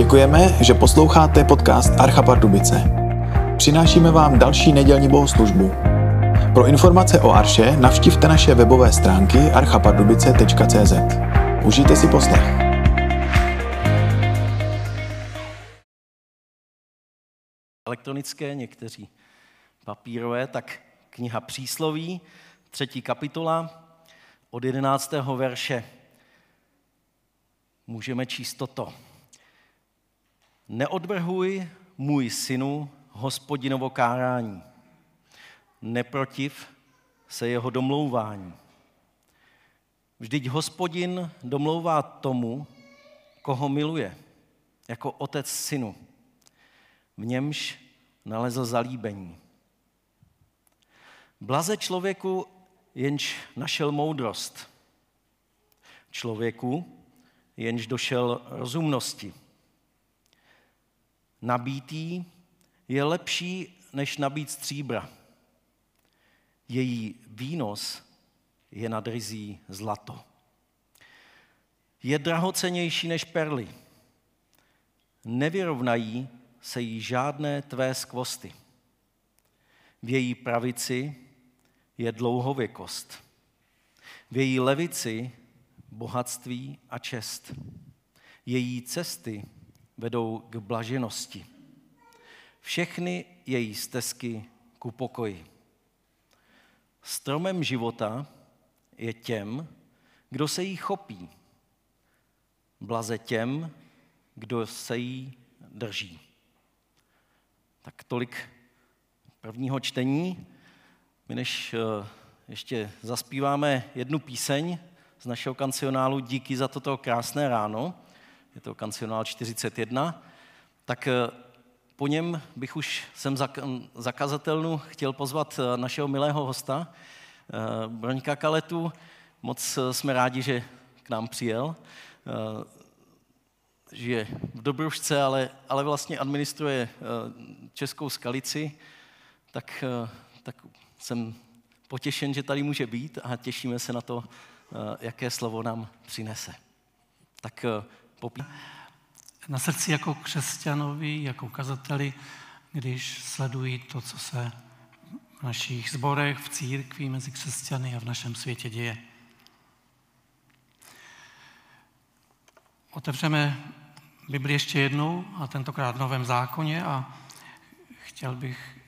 Děkujeme, že posloucháte podcast Archa Pardubice. Přinášíme vám další nedělní bohoslužbu. Pro informace o Arše navštivte naše webové stránky archapardubice.cz. Užijte si poslech. elektronické, někteří papírové, tak kniha Přísloví, třetí kapitola, od 11. verše můžeme číst toto. Neodvrhuj, můj synu, hospodinovo kárání. Neprotiv se jeho domlouvání. Vždyť hospodin domlouvá tomu, koho miluje, jako otec synu. V němž nalezl zalíbení. Blaze člověku, jenž našel moudrost. Člověku, jenž došel rozumnosti. Nabítý je lepší než nabít stříbra. Její výnos je nad rizí zlato. Je drahocenější než perly. Nevyrovnají se jí žádné tvé skvosty. V její pravici je dlouhověkost. V její levici bohatství a čest. Její cesty vedou k blaženosti. Všechny její stezky ku pokoji. Stromem života je těm, kdo se jí chopí. Blaze těm, kdo se jí drží. Tak tolik prvního čtení. My než eh, ještě zaspíváme jednu píseň z našeho kancionálu Díky za toto krásné ráno, je to kancionál 41, tak eh, po něm bych už sem zakazatelnu chtěl pozvat eh, našeho milého hosta, Broňka Kaletu. Moc jsme rádi, že k nám přijel. Žije v Dobrušce, ale, ale vlastně administruje Českou skalici, tak, tak jsem potěšen, že tady může být a těšíme se na to, eh, jaké slovo nám přinese. Tak eh, popí. Na srdci jako křesťanovi, jako kazateli, když sledují to, co se v našich zborech, v církvi, mezi křesťany a v našem světě děje. Otevřeme Bibli ještě jednou, a tentokrát v Novém zákoně a chtěl bych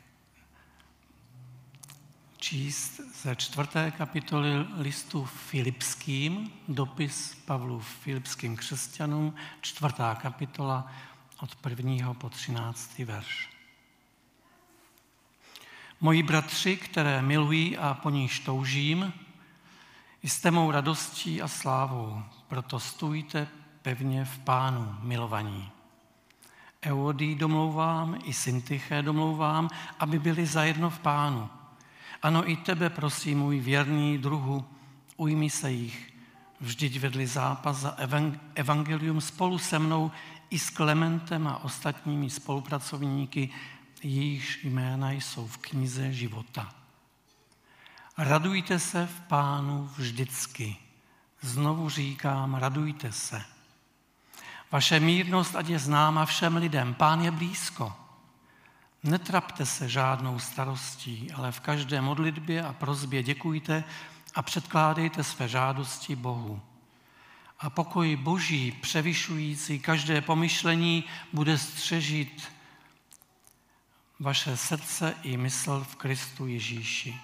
číst ze čtvrté kapitoly listu Filipským, dopis Pavlu Filipským křesťanům, čtvrtá kapitola od prvního po třináctý verš. Moji bratři, které milují a po níž toužím, jste mou radostí a slávou, proto stůjte pevně v pánu milovaní. Eudí domlouvám, i Syntyché domlouvám, aby byli zajedno v pánu – ano, i tebe prosím, můj věrný druhu, ujmi se jich. Vždyť vedli zápas za evangelium spolu se mnou i s Klementem a ostatními spolupracovníky, jejichž jména jsou v knize života. Radujte se v pánu vždycky. Znovu říkám, radujte se. Vaše mírnost ať je známa všem lidem. Pán je blízko. Netrapte se žádnou starostí, ale v každé modlitbě a prozbě děkujte a předkládejte své žádosti Bohu. A pokoj Boží, převyšující každé pomyšlení, bude střežit vaše srdce i mysl v Kristu Ježíši.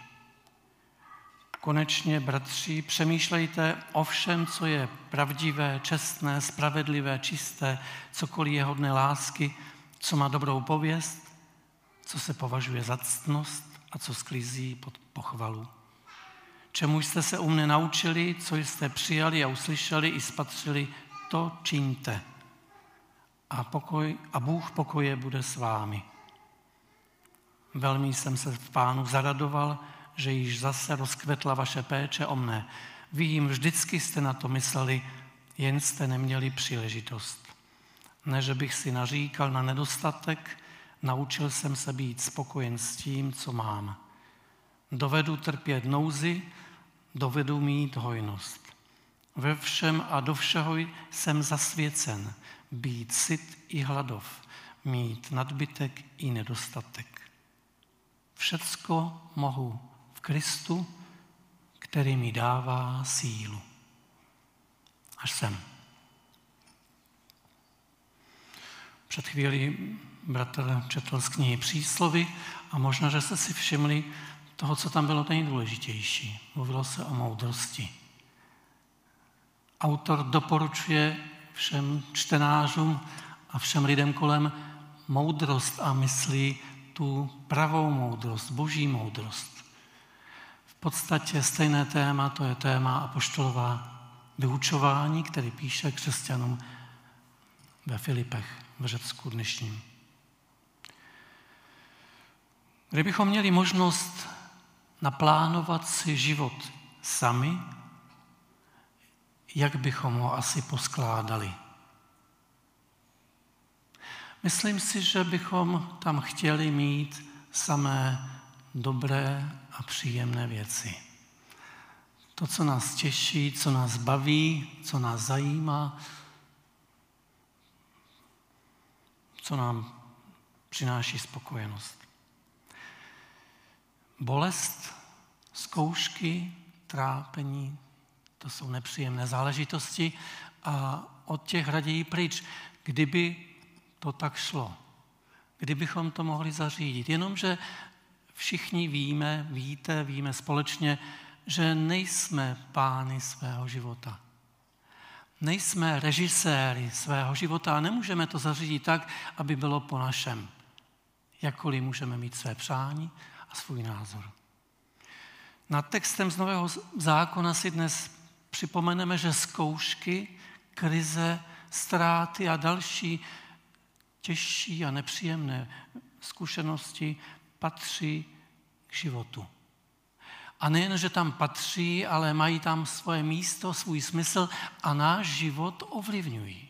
Konečně, bratři, přemýšlejte o všem, co je pravdivé, čestné, spravedlivé, čisté, cokoliv je hodné lásky, co má dobrou pověst, co se považuje za ctnost a co sklízí pod pochvalu. Čemu jste se u mne naučili, co jste přijali a uslyšeli i spatřili, to čiňte. A, pokoj, a Bůh pokoje bude s vámi. Velmi jsem se v pánu zaradoval, že již zase rozkvetla vaše péče o mne. Vy jim vždycky jste na to mysleli, jen jste neměli příležitost. Ne, že bych si naříkal na nedostatek, Naučil jsem se být spokojen s tím, co mám. Dovedu trpět nouzy, dovedu mít hojnost. Ve všem a do všeho jsem zasvěcen. Být syt i hladov, mít nadbytek i nedostatek. Všecko mohu v Kristu, který mi dává sílu. Až sem. Před chvílí bratr četl z knihy Příslovy a možná, že jste si všimli toho, co tam bylo nejdůležitější. Mluvilo se o moudrosti. Autor doporučuje všem čtenářům a všem lidem kolem moudrost a myslí tu pravou moudrost, boží moudrost. V podstatě stejné téma, to je téma apoštolová vyučování, který píše křesťanům ve Filipech v Řecku dnešním. Kdybychom měli možnost naplánovat si život sami, jak bychom ho asi poskládali? Myslím si, že bychom tam chtěli mít samé dobré a příjemné věci. To, co nás těší, co nás baví, co nás zajímá, co nám přináší spokojenost. Bolest, zkoušky, trápení, to jsou nepříjemné záležitosti a od těch raději pryč. Kdyby to tak šlo, kdybychom to mohli zařídit. Jenomže všichni víme, víte, víme společně, že nejsme pány svého života. Nejsme režiséry svého života a nemůžeme to zařídit tak, aby bylo po našem. Jakkoliv můžeme mít své přání a svůj názor. Nad textem z Nového zákona si dnes připomeneme, že zkoušky, krize, ztráty a další těžší a nepříjemné zkušenosti patří k životu. A nejen, že tam patří, ale mají tam svoje místo, svůj smysl a náš život ovlivňují.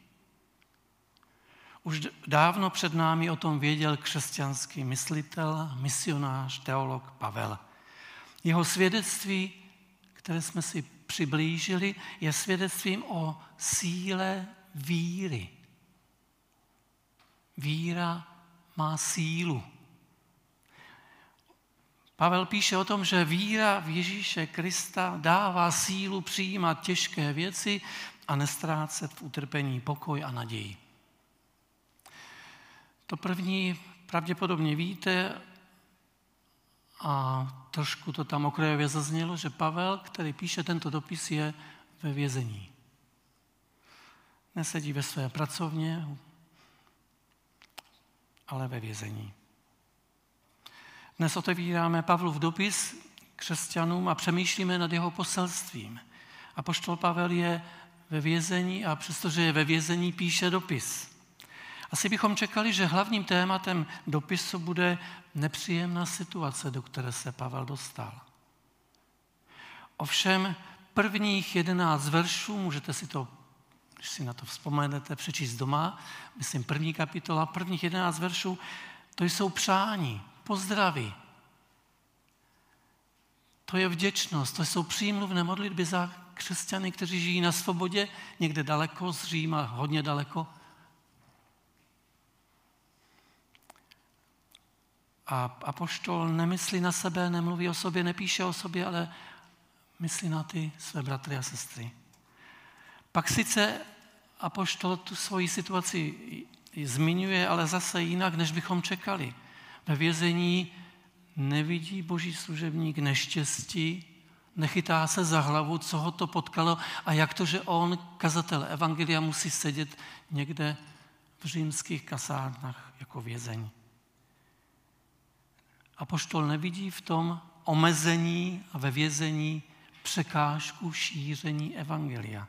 Už dávno před námi o tom věděl křesťanský myslitel, misionář, teolog Pavel. Jeho svědectví, které jsme si přiblížili, je svědectvím o síle víry. Víra má sílu. Pavel píše o tom, že víra v Ježíše Krista dává sílu přijímat těžké věci a nestrácet v utrpení pokoj a naději. To první pravděpodobně víte a trošku to tam okrajově zaznělo, že Pavel, který píše tento dopis, je ve vězení. Nesedí ve své pracovně, ale ve vězení. Dnes otevíráme Pavlův dopis křesťanům a přemýšlíme nad jeho poselstvím. A poštol Pavel je ve vězení a přestože je ve vězení, píše dopis. Asi bychom čekali, že hlavním tématem dopisu bude nepříjemná situace, do které se Pavel dostal. Ovšem prvních jedenáct veršů, můžete si to, když si na to vzpomenete, přečíst doma, myslím první kapitola, prvních jedenáct veršů, to jsou přání, pozdravy. To je vděčnost, to jsou přímluvné modlitby za křesťany, kteří žijí na svobodě, někde daleko z Říma, hodně daleko. A apoštol nemyslí na sebe, nemluví o sobě, nepíše o sobě, ale myslí na ty své bratry a sestry. Pak sice apoštol tu svoji situaci zmiňuje, ale zase jinak, než bychom čekali. Ve vězení nevidí boží služebník neštěstí, nechytá se za hlavu, co ho to potkalo a jak to, že on, kazatel Evangelia, musí sedět někde v římských kasárnách jako Apoštol nevidí v tom omezení a ve vězení překážku šíření Evangelia,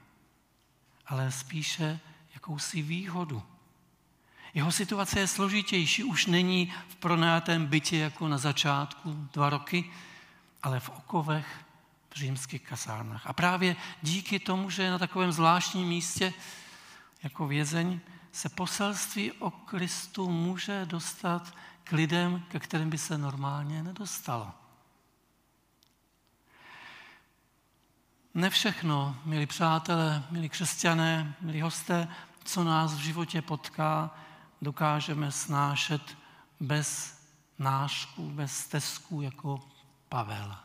ale spíše jakousi výhodu. Jeho situace je složitější, už není v pronátém bytě jako na začátku dva roky, ale v okovech v římských kasárnách. A právě díky tomu, že je na takovém zvláštním místě jako vězeň, se poselství o Kristu může dostat k lidem, ke kterým by se normálně nedostalo. Ne všechno, milí přátelé, milí křesťané, milí hosté, co nás v životě potká, dokážeme snášet bez nášku, bez stezků jako Pavel.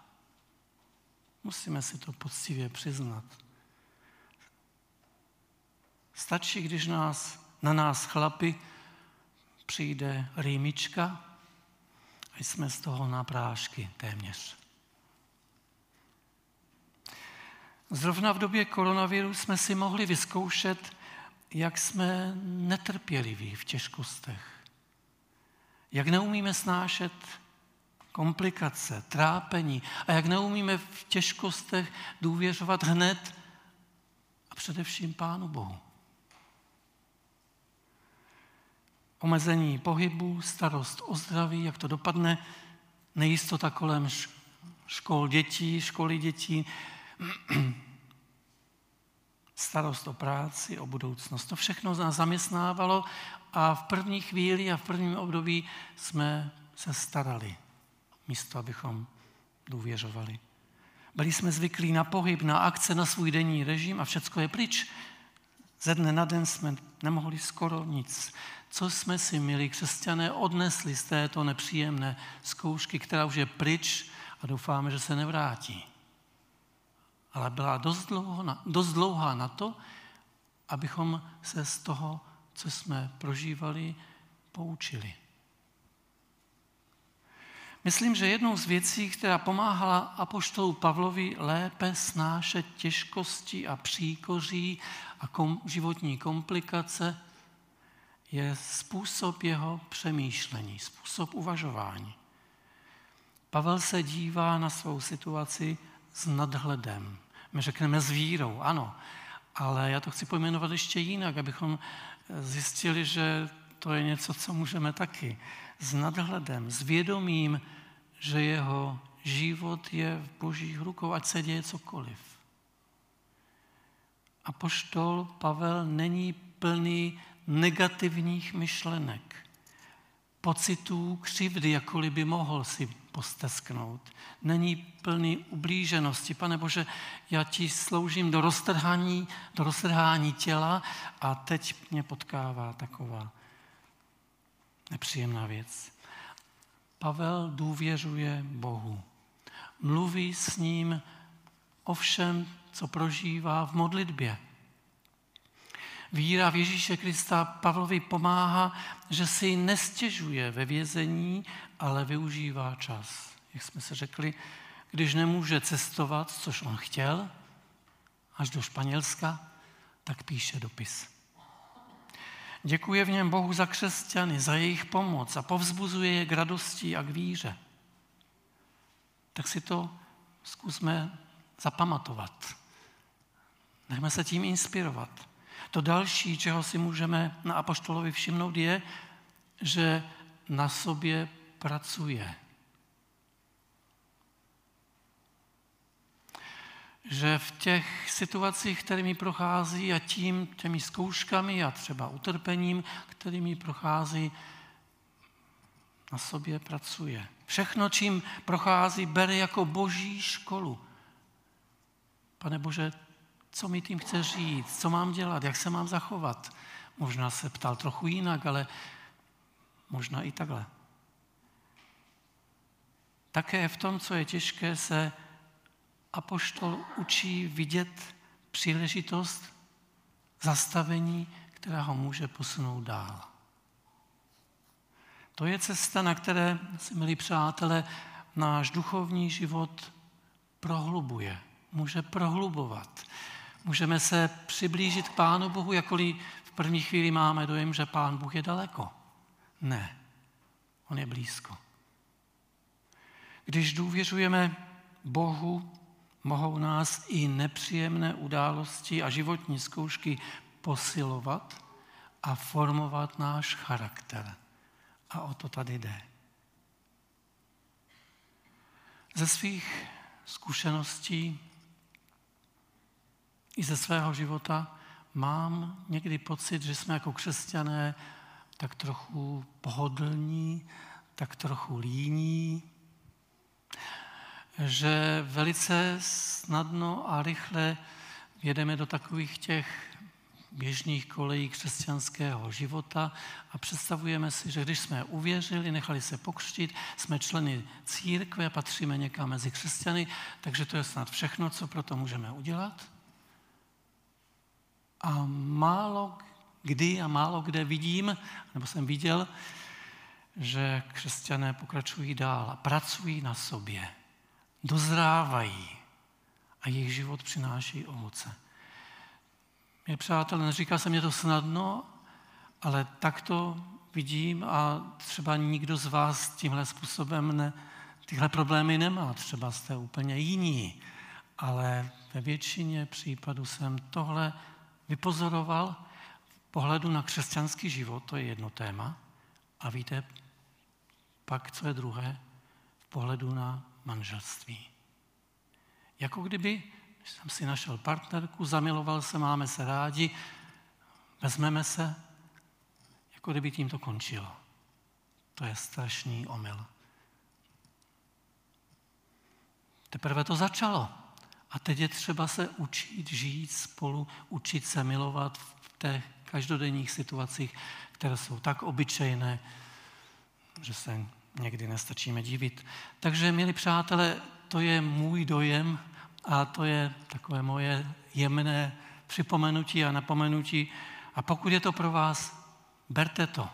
Musíme si to poctivě přiznat. Stačí, když nás, na nás chlapi přijde rýmička a jsme z toho na prášky téměř. Zrovna v době koronaviru jsme si mohli vyzkoušet, jak jsme netrpěliví v těžkostech. Jak neumíme snášet komplikace, trápení a jak neumíme v těžkostech důvěřovat hned a především Pánu Bohu. Omezení pohybu, starost o zdraví, jak to dopadne, nejistota kolem škol dětí, školy dětí, starost o práci, o budoucnost. To všechno nás zaměstnávalo a v první chvíli a v prvním období jsme se starali, místo abychom důvěřovali. Byli jsme zvyklí na pohyb, na akce, na svůj denní režim a všechno je pryč. Ze dne na den jsme nemohli skoro nic. Co jsme si, milí křesťané, odnesli z této nepříjemné zkoušky, která už je pryč a doufáme, že se nevrátí ale byla dost, dlouho, dost dlouhá na to, abychom se z toho, co jsme prožívali, poučili. Myslím, že jednou z věcí, která pomáhala apoštolu Pavlovi lépe snášet těžkosti a příkoří a kom, životní komplikace, je způsob jeho přemýšlení, způsob uvažování. Pavel se dívá na svou situaci s nadhledem. My řekneme s vírou, ano. Ale já to chci pojmenovat ještě jinak, abychom zjistili, že to je něco, co můžeme taky. S nadhledem, s vědomím, že jeho život je v božích rukou, ať se děje cokoliv. A poštol Pavel není plný negativních myšlenek, pocitů křivdy, jakkoliv by mohl si postesknout. Není plný ublíženosti. Pane Bože, já ti sloužím do roztrhání, do roztrhání těla a teď mě potkává taková nepříjemná věc. Pavel důvěřuje Bohu. Mluví s ním o všem, co prožívá v modlitbě. Víra v Ježíše Krista Pavlovi pomáhá, že si nestěžuje ve vězení, ale využívá čas. Jak jsme se řekli, když nemůže cestovat, což on chtěl, až do Španělska, tak píše dopis. Děkuje v něm Bohu za křesťany, za jejich pomoc a povzbuzuje je k radosti a k víře. Tak si to zkusme zapamatovat. Nechme se tím inspirovat. To další, čeho si můžeme na apoštolovi všimnout, je, že na sobě pracuje. Že v těch situacích, kterými prochází a tím, těmi zkouškami a třeba utrpením, kterými prochází, na sobě pracuje. Všechno, čím prochází, bere jako boží školu. Pane Bože, co mi tím chce říct, co mám dělat, jak se mám zachovat. Možná se ptal trochu jinak, ale možná i takhle. Také v tom, co je těžké, se apoštol učí vidět příležitost zastavení, která ho může posunout dál. To je cesta, na které, milí přátelé, náš duchovní život prohlubuje, může prohlubovat. Můžeme se přiblížit k Pánu Bohu, jakkoliv v první chvíli máme dojem, že Pán Bůh je daleko. Ne, On je blízko. Když důvěřujeme Bohu, mohou nás i nepříjemné události a životní zkoušky posilovat a formovat náš charakter. A o to tady jde. Ze svých zkušeností i ze svého života mám někdy pocit, že jsme jako křesťané tak trochu pohodlní, tak trochu líní, že velice snadno a rychle jedeme do takových těch běžných kolejí křesťanského života a představujeme si, že když jsme uvěřili, nechali se pokřtit, jsme členy církve, patříme někam mezi křesťany, takže to je snad všechno, co pro to můžeme udělat. A málo kdy a málo kde vidím, nebo jsem viděl, že křesťané pokračují dál a pracují na sobě, dozrávají a jejich život přináší ovoce. Mě přátelé, neříká se mě to snadno, ale tak to vidím a třeba nikdo z vás tímhle způsobem ne, tyhle problémy nemá. Třeba jste úplně jiní, ale ve většině případů jsem tohle vypozoroval v pohledu na křesťanský život, to je jedno téma. A víte, pak co je druhé? V pohledu na manželství. Jako kdyby jsem si našel partnerku, zamiloval se, máme se rádi, vezmeme se, jako kdyby tím to končilo. To je strašný omyl. Teprve to začalo. A teď je třeba se učit žít spolu, učit se milovat v těch každodenních situacích, které jsou tak obyčejné, že se někdy nestačíme divit. Takže, milí přátelé, to je můj dojem a to je takové moje jemné připomenutí a napomenutí. A pokud je to pro vás, berte to.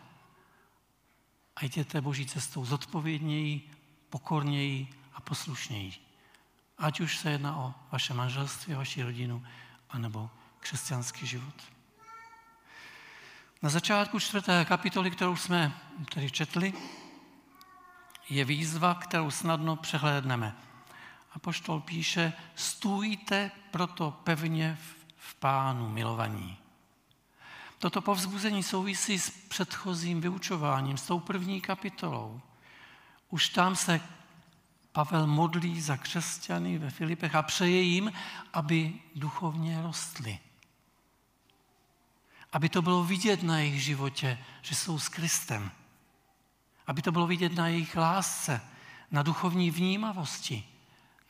A jděte Boží cestou zodpovědněji, pokorněji a poslušněji. Ať už se jedná o vaše manželství, vaši rodinu, anebo křesťanský život. Na začátku čtvrté kapitoly, kterou jsme tady četli, je výzva, kterou snadno přehlédneme. A poštol píše, stůjte proto pevně v pánu milovaní. Toto povzbuzení souvisí s předchozím vyučováním, s tou první kapitolou. Už tam se Pavel modlí za křesťany ve Filipech a přeje jim, aby duchovně rostli. Aby to bylo vidět na jejich životě, že jsou s Kristem. Aby to bylo vidět na jejich lásce, na duchovní vnímavosti,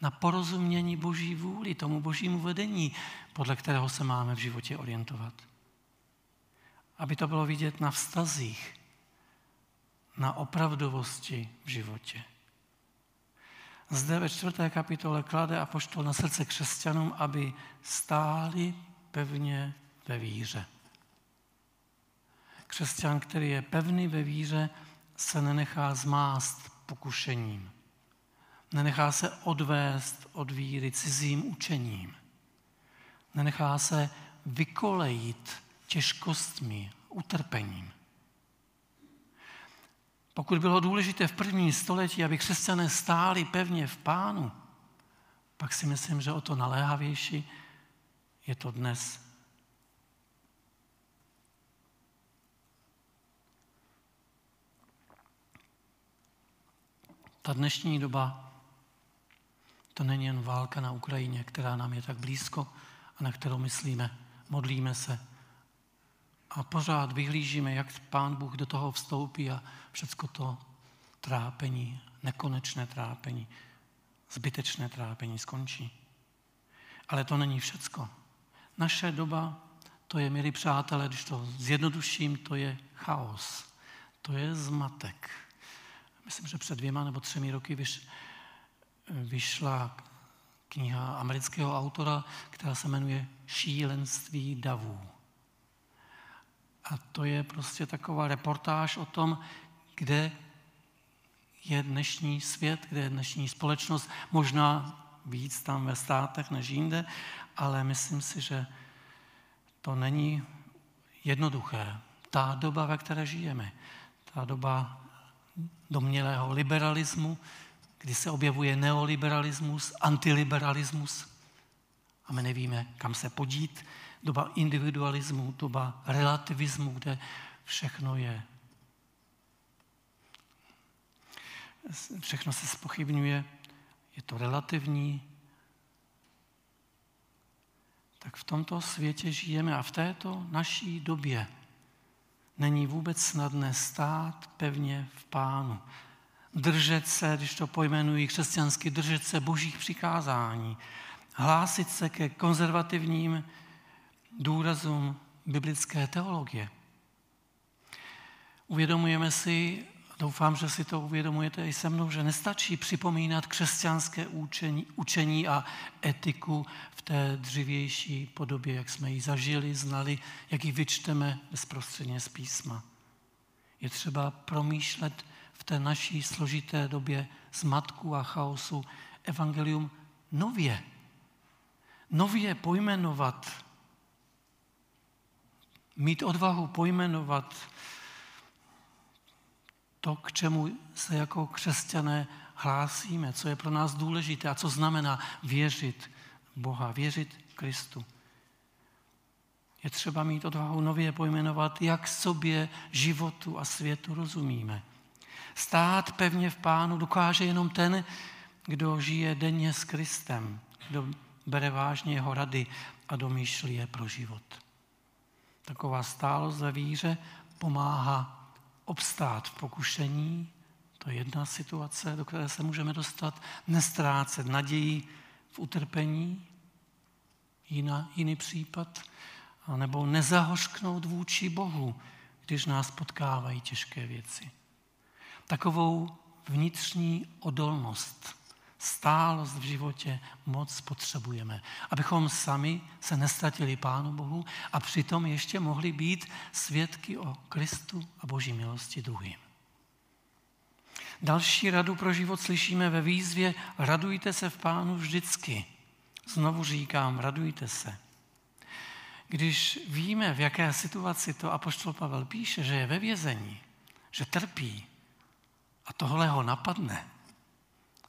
na porozumění Boží vůli, tomu Božímu vedení, podle kterého se máme v životě orientovat. Aby to bylo vidět na vztazích, na opravdovosti v životě. Zde ve čtvrté kapitole klade apoštol na srdce křesťanům, aby stáli pevně ve víře. Křesťan, který je pevný ve víře, se nenechá zmást pokušením. Nenechá se odvést od víry cizím učením. Nenechá se vykolejit těžkostmi, utrpením. Pokud bylo důležité v prvním století, aby křesťané stáli pevně v pánu, pak si myslím, že o to naléhavější je to dnes. Ta dnešní doba, to není jen válka na Ukrajině, která nám je tak blízko a na kterou myslíme, modlíme se, a pořád vyhlížíme, jak Pán Bůh do toho vstoupí a všecko to trápení, nekonečné trápení, zbytečné trápení skončí. Ale to není všecko. Naše doba, to je, milí přátelé, když to zjednoduším, to je chaos. To je zmatek. Myslím, že před dvěma nebo třemi roky vyš, vyšla kniha amerického autora, která se jmenuje Šílenství davů. A to je prostě taková reportáž o tom, kde je dnešní svět, kde je dnešní společnost, možná víc tam ve státech než jinde, ale myslím si, že to není jednoduché. Ta doba, ve které žijeme, ta doba domnělého liberalismu, kdy se objevuje neoliberalismus, antiliberalismus a my nevíme, kam se podít, doba individualismu, doba relativismu, kde všechno je. Všechno se spochybňuje, je to relativní. Tak v tomto světě žijeme a v této naší době není vůbec snadné stát pevně v pánu. držet se, když to pojmenují křesťansky, držet se božích přikázání, hlásit se ke konzervativním důrazům biblické teologie. Uvědomujeme si, doufám, že si to uvědomujete i se mnou, že nestačí připomínat křesťanské učení, učení a etiku v té dřívější podobě, jak jsme ji zažili, znali, jak ji vyčteme bezprostředně z písma. Je třeba promýšlet v té naší složité době zmatku a chaosu evangelium nově. Nově pojmenovat, mít odvahu pojmenovat to, k čemu se jako křesťané hlásíme, co je pro nás důležité a co znamená věřit Boha, věřit Kristu. Je třeba mít odvahu nově pojmenovat, jak sobě, životu a světu rozumíme. Stát pevně v pánu dokáže jenom ten, kdo žije denně s Kristem, kdo bere vážně jeho rady a domýšlí je pro život. Taková stálost ve víře pomáhá obstát v pokušení, to je jedna situace, do které se můžeme dostat, nestrácet naději v utrpení, jiná, jiný případ, nebo nezahořknout vůči Bohu, když nás potkávají těžké věci. Takovou vnitřní odolnost, stálost v životě moc potřebujeme, abychom sami se nestratili Pánu Bohu a přitom ještě mohli být svědky o Kristu a Boží milosti druhým. Další radu pro život slyšíme ve výzvě radujte se v Pánu vždycky. Znovu říkám, radujte se. Když víme, v jaké situaci to apoštol Pavel píše, že je ve vězení, že trpí a tohle ho napadne,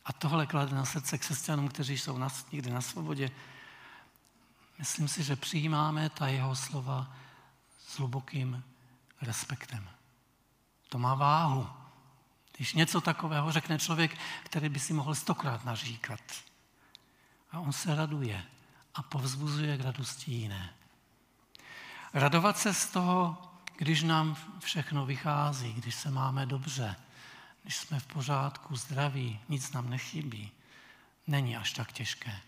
a tohle klade na srdce křesťanům, kteří jsou na, někdy na svobodě. Myslím si, že přijímáme ta jeho slova s hlubokým respektem. To má váhu. Když něco takového řekne člověk, který by si mohl stokrát naříkat. A on se raduje a povzbuzuje k radosti jiné. Radovat se z toho, když nám všechno vychází, když se máme dobře, když jsme v pořádku, zdraví, nic nám nechybí, není až tak těžké.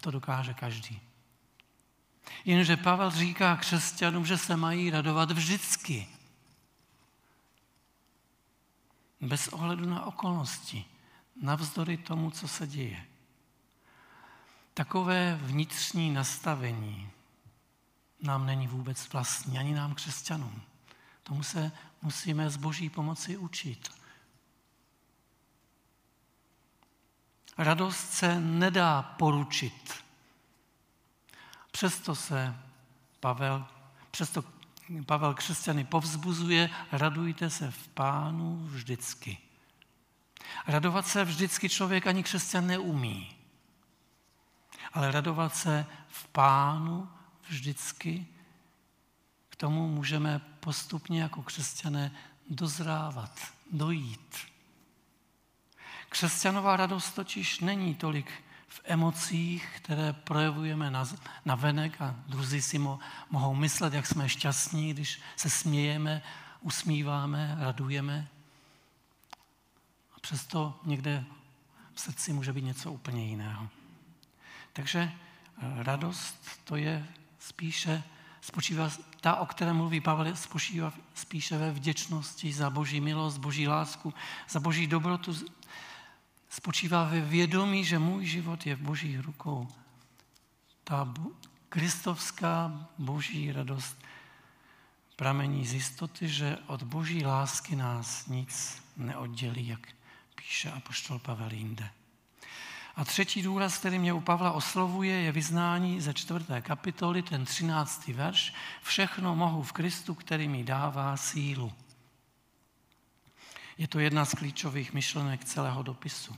To dokáže každý. Jenže Pavel říká křesťanům, že se mají radovat vždycky. Bez ohledu na okolnosti, navzdory tomu, co se děje. Takové vnitřní nastavení nám není vůbec vlastní, ani nám křesťanům. Tomu se musíme z boží pomoci učit. Radost se nedá poručit. Přesto se Pavel, přesto Pavel křesťany povzbuzuje, radujte se v pánu vždycky. Radovat se vždycky člověk ani křesťan neumí. Ale radovat se v pánu vždycky, k tomu můžeme postupně jako křesťané dozrávat, dojít. Křesťanová radost totiž není tolik v emocích, které projevujeme na, na venek a druzí si mo, mohou myslet, jak jsme šťastní, když se smějeme, usmíváme, radujeme. A přesto někde v srdci může být něco úplně jiného. Takže eh, radost to je spíše, spočívá, ta, o které mluví Pavel, spočívá spíše ve vděčnosti za boží milost, boží lásku, za boží dobrotu, spočívá ve vědomí, že můj život je v božích rukou. Ta kristovská boží radost pramení z jistoty, že od boží lásky nás nic neoddělí, jak píše apoštol Pavel jinde. A třetí důraz, který mě u Pavla oslovuje, je vyznání ze čtvrté kapitoly, ten třináctý verš. Všechno mohu v Kristu, který mi dává sílu. Je to jedna z klíčových myšlenek celého dopisu.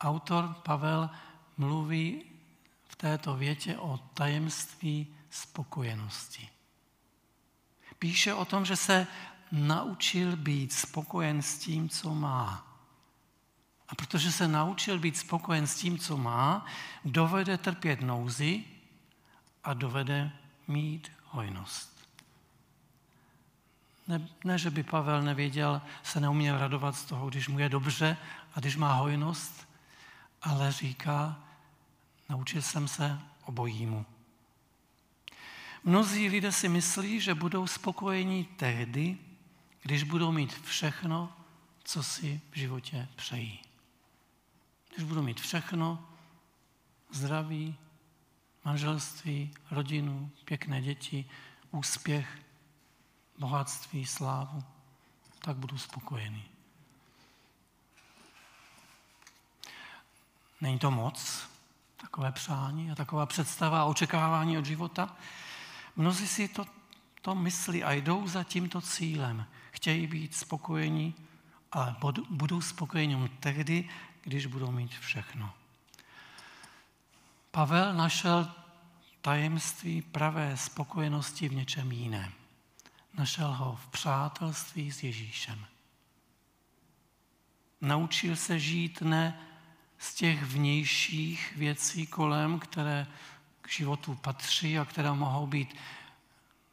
Autor Pavel mluví v této větě o tajemství spokojenosti. Píše o tom, že se naučil být spokojen s tím, co má. A protože se naučil být spokojen s tím, co má, dovede trpět nouzi a dovede mít hojnost. Ne, ne, že by Pavel nevěděl, se neuměl radovat z toho, když mu je dobře a když má hojnost, ale říká, naučil jsem se obojímu. Mnozí lidé si myslí, že budou spokojení tehdy, když budou mít všechno, co si v životě přejí. Když budou mít všechno, zdraví, manželství, rodinu, pěkné děti, úspěch, bohatství, slávu, tak budu spokojený. Není to moc, takové přání a taková představa a očekávání od života. Mnozí si to, to myslí a jdou za tímto cílem. Chtějí být spokojení, ale budou spokojení tehdy, když budou mít všechno. Pavel našel tajemství pravé spokojenosti v něčem jiném. Našel ho v přátelství s Ježíšem. Naučil se žít ne z těch vnějších věcí kolem, které k životu patří a které mohou být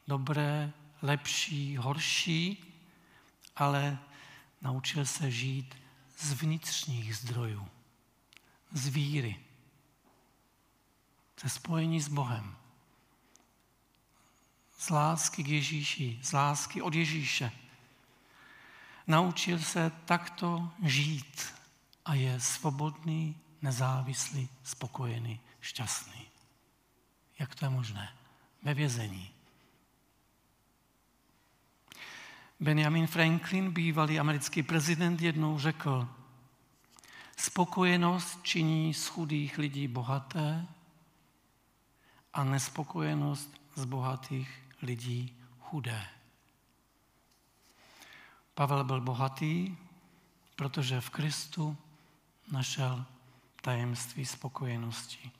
dobré, lepší, horší, ale naučil se žít z vnitřních zdrojů, z víry, ze spojení s Bohem, z lásky k Ježíši, z lásky od Ježíše. Naučil se takto žít a je svobodný, nezávislý, spokojený, šťastný. Jak to je možné? Ve vězení. Benjamin Franklin, bývalý americký prezident, jednou řekl, spokojenost činí z chudých lidí bohaté a nespokojenost z bohatých lidí chudé. Pavel byl bohatý, protože v Kristu našel tajemství spokojenosti,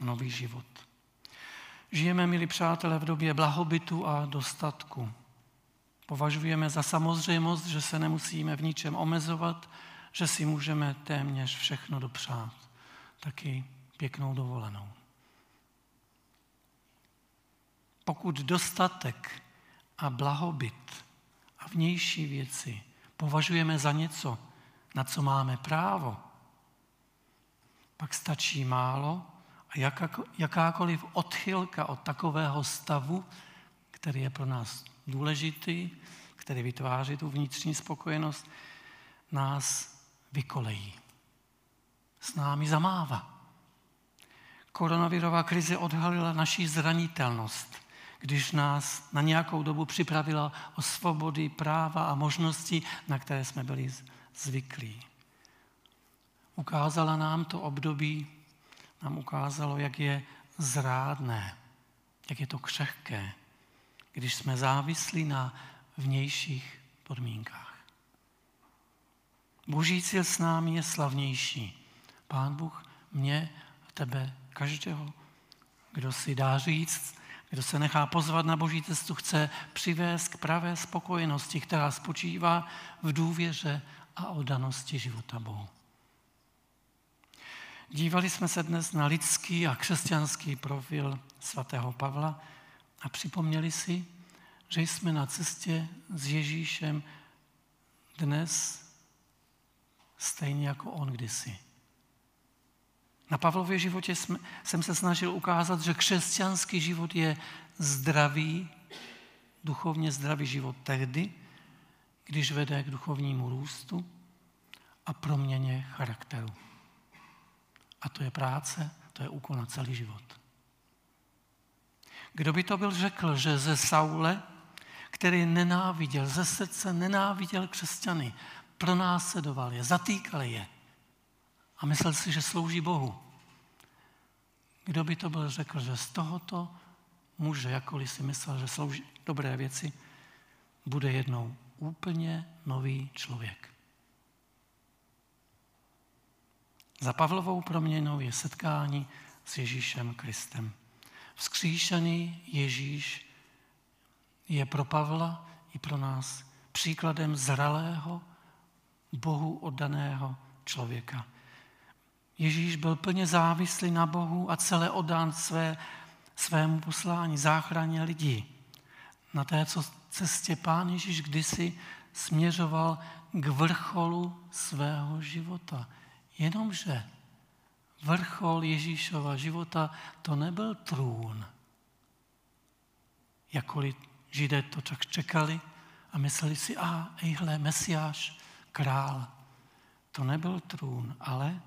nový život. Žijeme, milí přátelé, v době blahobytu a dostatku. Považujeme za samozřejmost, že se nemusíme v ničem omezovat, že si můžeme téměř všechno dopřát. Taky pěknou dovolenou. Pokud dostatek a blahobyt a vnější věci považujeme za něco, na co máme právo, pak stačí málo a jakákoliv odchylka od takového stavu, který je pro nás důležitý, který vytváří tu vnitřní spokojenost, nás vykolejí. S námi zamává. Koronavirová krize odhalila naší zranitelnost, když nás na nějakou dobu připravila o svobody, práva a možnosti, na které jsme byli zvyklí. Ukázala nám to období, nám ukázalo, jak je zrádné, jak je to křehké, když jsme závislí na vnějších podmínkách. Boží cíl s námi je slavnější. Pán Bůh mě a tebe, každého, kdo si dá říct, kdo se nechá pozvat na boží cestu, chce přivést k pravé spokojenosti, která spočívá v důvěře a oddanosti života Bohu. Dívali jsme se dnes na lidský a křesťanský profil svatého Pavla a připomněli si, že jsme na cestě s Ježíšem dnes stejně jako on kdysi. Na Pavlově životě jsem se snažil ukázat, že křesťanský život je zdravý, duchovně zdravý život tehdy, když vede k duchovnímu růstu a proměně charakteru. A to je práce, to je úkol na celý život. Kdo by to byl řekl, že ze Saule, který nenáviděl, ze srdce nenáviděl křesťany, pronásledoval je, zatýkal je a myslel si, že slouží Bohu. Kdo by to byl řekl, že z tohoto muže, jakkoliv si myslel, že slouží dobré věci, bude jednou úplně nový člověk. Za Pavlovou proměnou je setkání s Ježíšem Kristem. Vzkříšený Ježíš je pro Pavla i pro nás příkladem zralého, Bohu oddaného člověka. Ježíš byl plně závislý na Bohu a celé oddán své, svému poslání, záchraně lidí. Na té, co cestě Pán Ježíš kdysi směřoval k vrcholu svého života. Jenomže vrchol Ježíšova života to nebyl trůn. Jakkoliv židé to tak čekali a mysleli si, a ejhle, mesiáš, král. To nebyl trůn, ale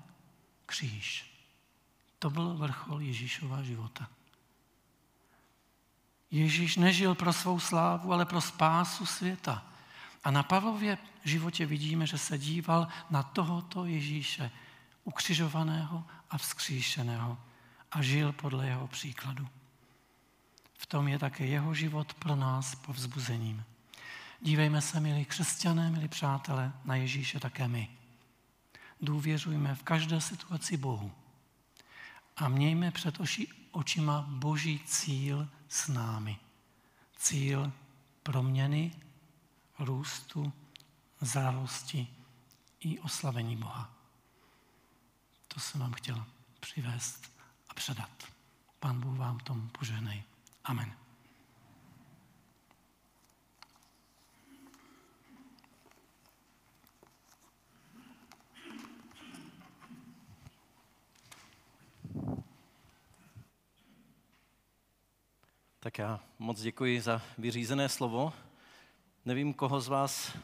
kříž. To byl vrchol Ježíšova života. Ježíš nežil pro svou slávu, ale pro spásu světa. A na Pavlově životě vidíme, že se díval na tohoto Ježíše, ukřižovaného a vzkříšeného a žil podle jeho příkladu. V tom je také jeho život pro nás povzbuzením. Dívejme se, milí křesťané, milí přátelé, na Ježíše také my. Důvěřujme v každé situaci Bohu a mějme před oši, očima boží cíl s námi. Cíl proměny, růstu, zralosti i oslavení Boha. To jsem vám chtěl přivést a předat. Pán Bůh vám tom požehnej. Amen. Tak já moc děkuji za vyřízené slovo. Nevím, koho z vás